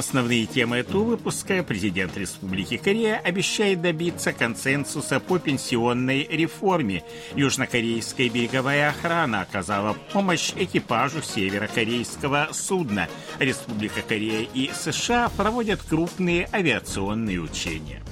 Основные темы этого выпуска президент Республики Корея обещает добиться консенсуса по пенсионной реформе. Южнокорейская береговая охрана оказала помощь экипажу северокорейского судна. Республика Корея и США проводят крупные авиационные учения.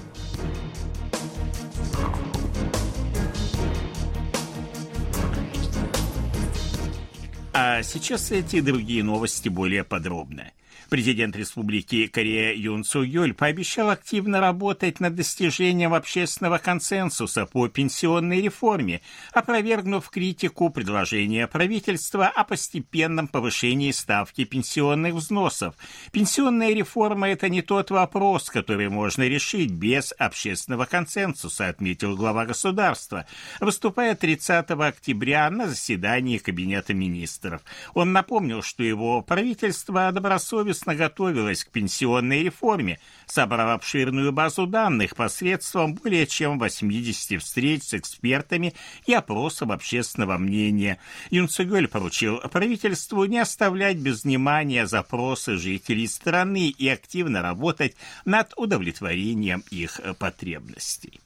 А сейчас эти и другие новости более подробно. Президент Республики Корея Юн Су Юль пообещал активно работать над достижением общественного консенсуса по пенсионной реформе, опровергнув критику предложения правительства о постепенном повышении ставки пенсионных взносов. Пенсионная реформа – это не тот вопрос, который можно решить без общественного консенсуса, отметил глава государства, выступая 30 октября на заседании Кабинета министров. Он напомнил, что его правительство добросовестно добросовестно готовилась к пенсионной реформе, собрав обширную базу данных посредством более чем 80 встреч с экспертами и опросов общественного мнения. Юн Цугёль поручил правительству не оставлять без внимания запросы жителей страны и активно работать над удовлетворением их потребностей.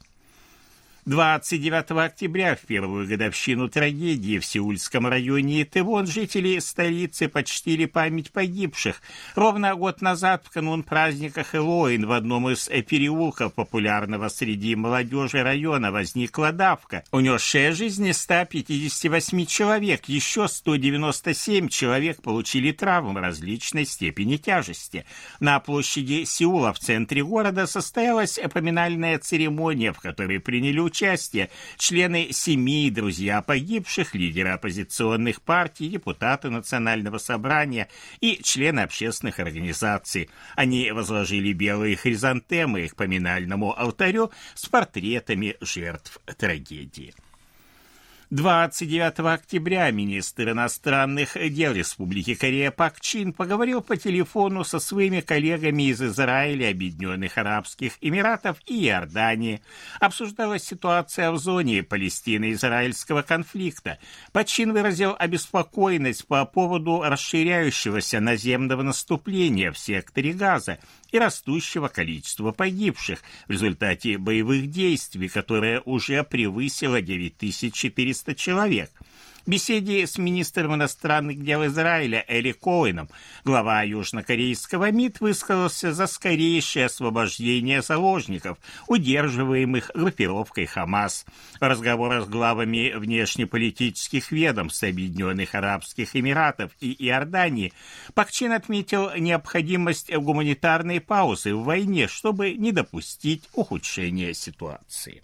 29 октября, в первую годовщину трагедии в Сеульском районе Итывон, жители столицы почтили память погибших. Ровно год назад, в канун праздника Хэллоуин, в одном из переулков популярного среди молодежи района возникла давка, унесшая жизни 158 человек. Еще 197 человек получили травмы различной степени тяжести. На площади Сеула в центре города состоялась поминальная церемония, в которой приняли участие члены семьи, друзья погибших, лидеры оппозиционных партий, депутаты Национального собрания и члены общественных организаций. Они возложили белые хризантемы к поминальному алтарю с портретами жертв трагедии. 29 октября министр иностранных дел Республики Корея Пак Чин поговорил по телефону со своими коллегами из Израиля, Объединенных Арабских Эмиратов и Иордании. Обсуждалась ситуация в зоне Палестино-израильского конфликта. Пак Чин выразил обеспокоенность по поводу расширяющегося наземного наступления в секторе Газа и растущего количества погибших в результате боевых действий, которое уже превысило 9400 человек – беседе с министром иностранных дел Израиля Эли Коэном глава южнокорейского МИД высказался за скорейшее освобождение заложников, удерживаемых группировкой Хамас. В разговорах с главами внешнеполитических ведомств Объединенных Арабских Эмиратов и Иордании Пакчин отметил необходимость гуманитарной паузы в войне, чтобы не допустить ухудшения ситуации.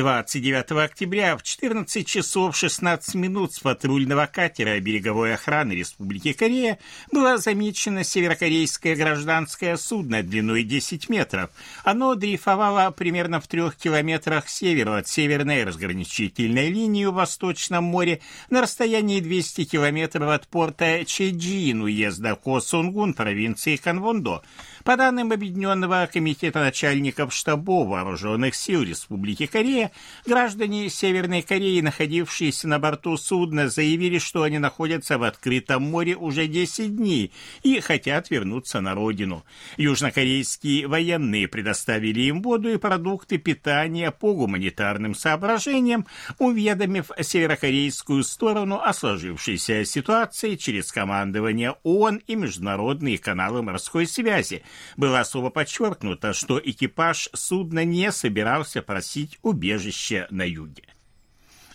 29 октября в 14 часов 16 минут с патрульного катера береговой охраны Республики Корея было замечено северокорейское гражданское судно длиной 10 метров. Оно дрейфовало примерно в трех километрах северу от северной разграничительной линии в Восточном море на расстоянии 200 километров от порта Чеджин, уезда Хосунгун, провинции Канвондо. По данным Объединенного комитета начальников штабов вооруженных сил Республики Корея, граждане Северной Кореи, находившиеся на борту судна, заявили, что они находятся в открытом море уже 10 дней и хотят вернуться на родину. Южнокорейские военные предоставили им воду и продукты питания по гуманитарным соображениям, уведомив северокорейскую сторону о сложившейся ситуации через командование ООН и международные каналы морской связи, было особо подчеркнуто, что экипаж судна не собирался просить убежище на юге.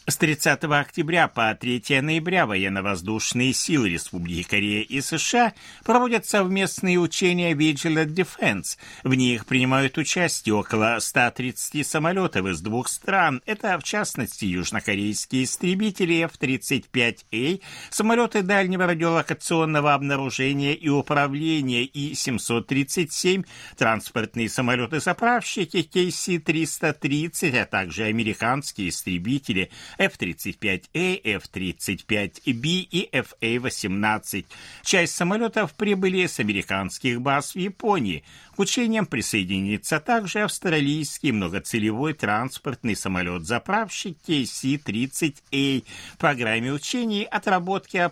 С 30 октября по 3 ноября военно-воздушные силы Республики Корея и США проводят совместные учения Vigilant Defense. В них принимают участие около 130 самолетов из двух стран. Это, в частности, южнокорейские истребители F-35A, самолеты дальнего радиолокационного обнаружения и управления И-737, транспортные самолеты-заправщики KC-330, а также американские истребители F-35A, F-35B и FA-18. Часть самолетов прибыли с американских баз в Японии. К учениям присоединится также австралийский многоцелевой транспортный самолет-заправщик KC-30A в программе учений отработки о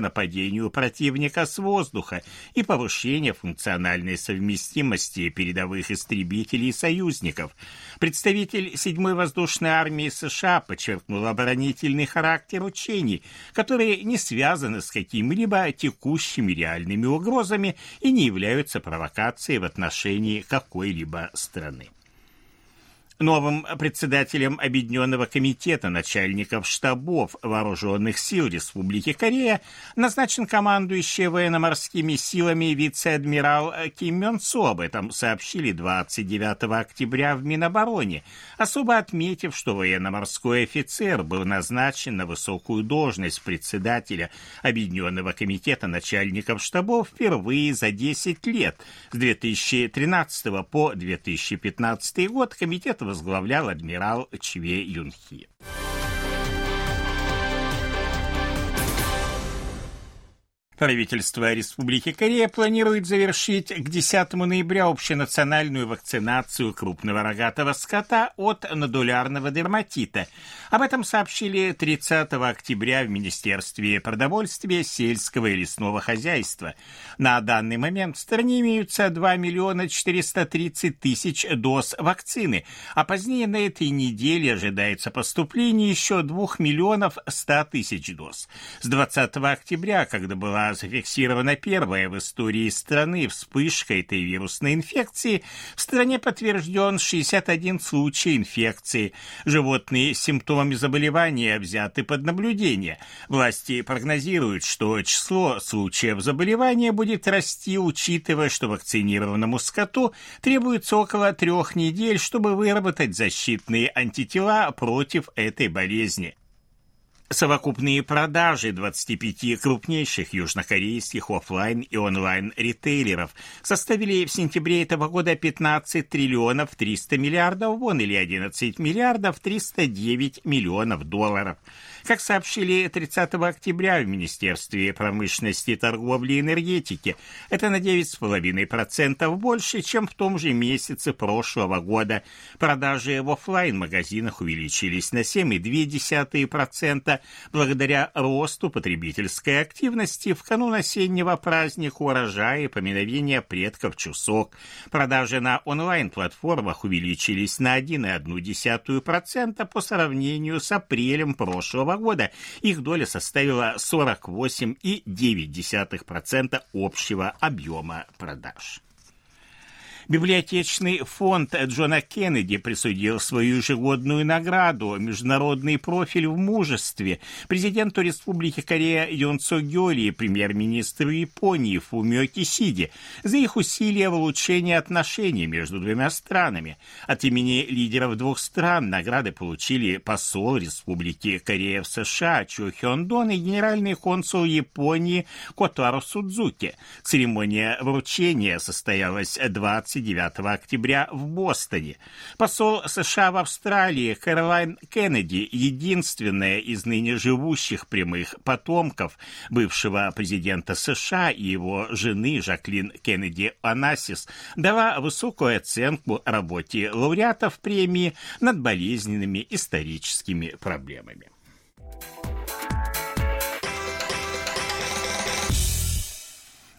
нападению противника с воздуха и повышения функциональной совместимости передовых истребителей союзников. Представитель 7-й воздушной армии США подчеркнул оборонительный характер учений, которые не связаны с какими-либо текущими реальными угрозами и не являются провокацией провокации в отношении какой-либо страны. Новым председателем Объединенного комитета начальников штабов вооруженных сил Республики Корея назначен командующий военно-морскими силами вице-адмирал Ким Мён Су. Об этом сообщили 29 октября в Минобороне, особо отметив, что военно-морской офицер был назначен на высокую должность председателя Объединенного комитета начальников штабов впервые за 10 лет. С 2013 по 2015 год комитет возглавлял адмирал Чве Юнхи. Правительство Республики Корея планирует завершить к 10 ноября общенациональную вакцинацию крупного рогатого скота от нодулярного дерматита. Об этом сообщили 30 октября в Министерстве продовольствия, сельского и лесного хозяйства. На данный момент в стране имеются 2 миллиона 430 тысяч доз вакцины, а позднее на этой неделе ожидается поступление еще 2 миллионов 100 тысяч доз. С 20 октября, когда была зафиксирована первая в истории страны вспышка этой вирусной инфекции, в стране подтвержден 61 случай инфекции. Животные с симптомами заболевания взяты под наблюдение. Власти прогнозируют, что число случаев заболевания будет расти, учитывая, что вакцинированному скоту требуется около трех недель, чтобы выработать защитные антитела против этой болезни. Совокупные продажи 25 крупнейших южнокорейских офлайн и онлайн ритейлеров составили в сентябре этого года 15 триллионов 300 миллиардов вон или 11 миллиардов 309 миллионов долларов. Как сообщили 30 октября в Министерстве промышленности, торговли и энергетики, это на 9,5% больше, чем в том же месяце прошлого года. Продажи в офлайн магазинах увеличились на 7,2% благодаря росту потребительской активности в канун осеннего праздника урожая и поминовения предков Чусок. Продажи на онлайн-платформах увеличились на 1,1% по сравнению с апрелем прошлого года их доля составила 48,9% общего объема продаж. Библиотечный фонд Джона Кеннеди присудил свою ежегодную награду «Международный профиль в мужестве» президенту Республики Корея Юн Цо Гёли и премьер-министру Японии Фумио Кисиде за их усилия в улучшении отношений между двумя странами. От имени лидеров двух стран награды получили посол Республики Корея в США Чо Хён Дон и генеральный консул Японии Котаро Судзуки. Церемония вручения состоялась 20 29 октября в Бостоне. Посол США в Австралии Кэролайн Кеннеди, единственная из ныне живущих прямых потомков бывшего президента США и его жены Жаклин Кеннеди Анасис, дала высокую оценку работе лауреатов премии над болезненными историческими проблемами.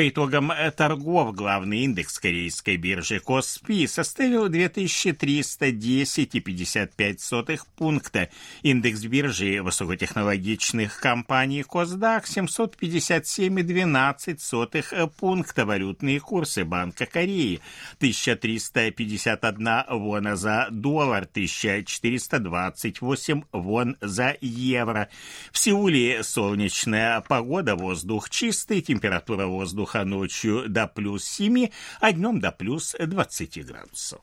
По итогам торгов главный индекс корейской биржи Коспи составил 2310,55 пункта. Индекс биржи высокотехнологичных компаний Косдак 757,12 э, пункта. Валютные курсы Банка Кореи 1351 вона за доллар, 1428 вон за евро. В Сеуле солнечная погода, воздух чистый, температура воздуха воздуха ночью до плюс 7, а днем до плюс 20 градусов.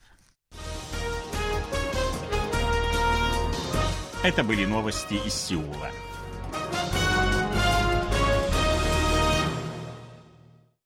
Это были новости из Сеула.